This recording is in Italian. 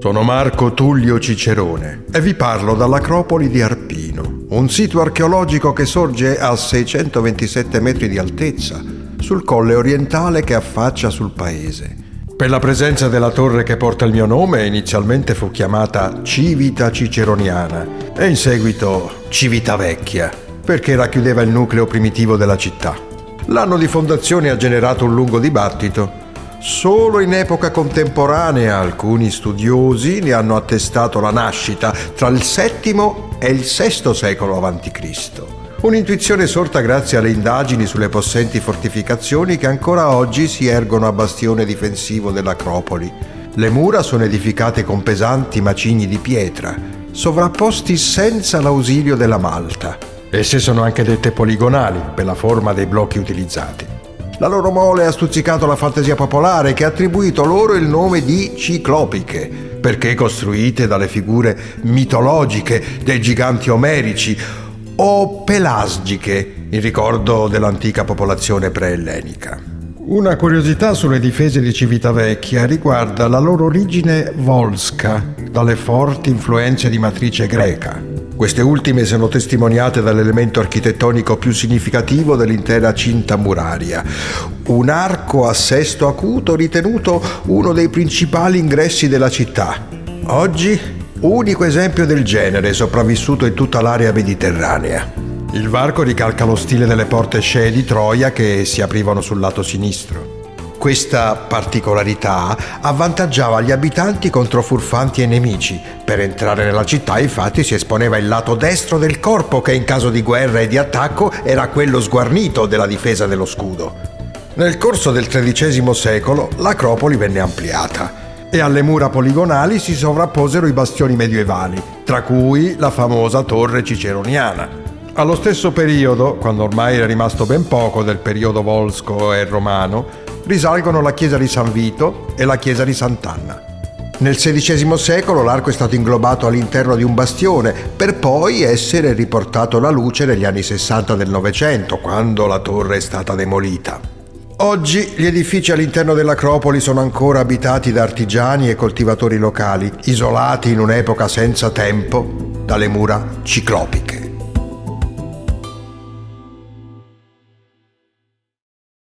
Sono Marco Tullio Cicerone e vi parlo dall'Acropoli di Arpino, un sito archeologico che sorge a 627 metri di altezza sul colle orientale che affaccia sul paese. Per la presenza della torre che porta il mio nome inizialmente fu chiamata Civita Ciceroniana e in seguito Civita Vecchia, perché racchiudeva il nucleo primitivo della città. L'anno di fondazione ha generato un lungo dibattito Solo in epoca contemporanea alcuni studiosi ne hanno attestato la nascita tra il VII e il VI secolo a.C. Un'intuizione sorta grazie alle indagini sulle possenti fortificazioni che ancora oggi si ergono a bastione difensivo dell'Acropoli. Le mura sono edificate con pesanti macigni di pietra, sovrapposti senza l'ausilio della malta. Esse sono anche dette poligonali per la forma dei blocchi utilizzati. La loro mole ha stuzzicato la fantasia popolare che ha attribuito loro il nome di ciclopiche, perché costruite dalle figure mitologiche dei giganti omerici o pelasgiche, in ricordo dell'antica popolazione preellenica. Una curiosità sulle difese di Civitavecchia riguarda la loro origine volsca, dalle forti influenze di matrice greca. Queste ultime sono testimoniate dall'elemento architettonico più significativo dell'intera cinta muraria, un arco a sesto acuto ritenuto uno dei principali ingressi della città. Oggi unico esempio del genere sopravvissuto in tutta l'area mediterranea. Il varco ricalca lo stile delle porte scee di Troia che si aprivano sul lato sinistro. Questa particolarità avvantaggiava gli abitanti contro furfanti e nemici. Per entrare nella città infatti si esponeva il lato destro del corpo che in caso di guerra e di attacco era quello sguarnito della difesa dello scudo. Nel corso del XIII secolo l'Acropoli venne ampliata e alle mura poligonali si sovrapposero i bastioni medievali, tra cui la famosa torre ciceroniana. Allo stesso periodo, quando ormai era rimasto ben poco del periodo volsco e romano, risalgono la chiesa di San Vito e la chiesa di Sant'Anna. Nel XVI secolo l'arco è stato inglobato all'interno di un bastione per poi essere riportato alla luce negli anni 60 del Novecento, quando la torre è stata demolita. Oggi gli edifici all'interno dell'Acropoli sono ancora abitati da artigiani e coltivatori locali, isolati in un'epoca senza tempo dalle mura ciclopiche.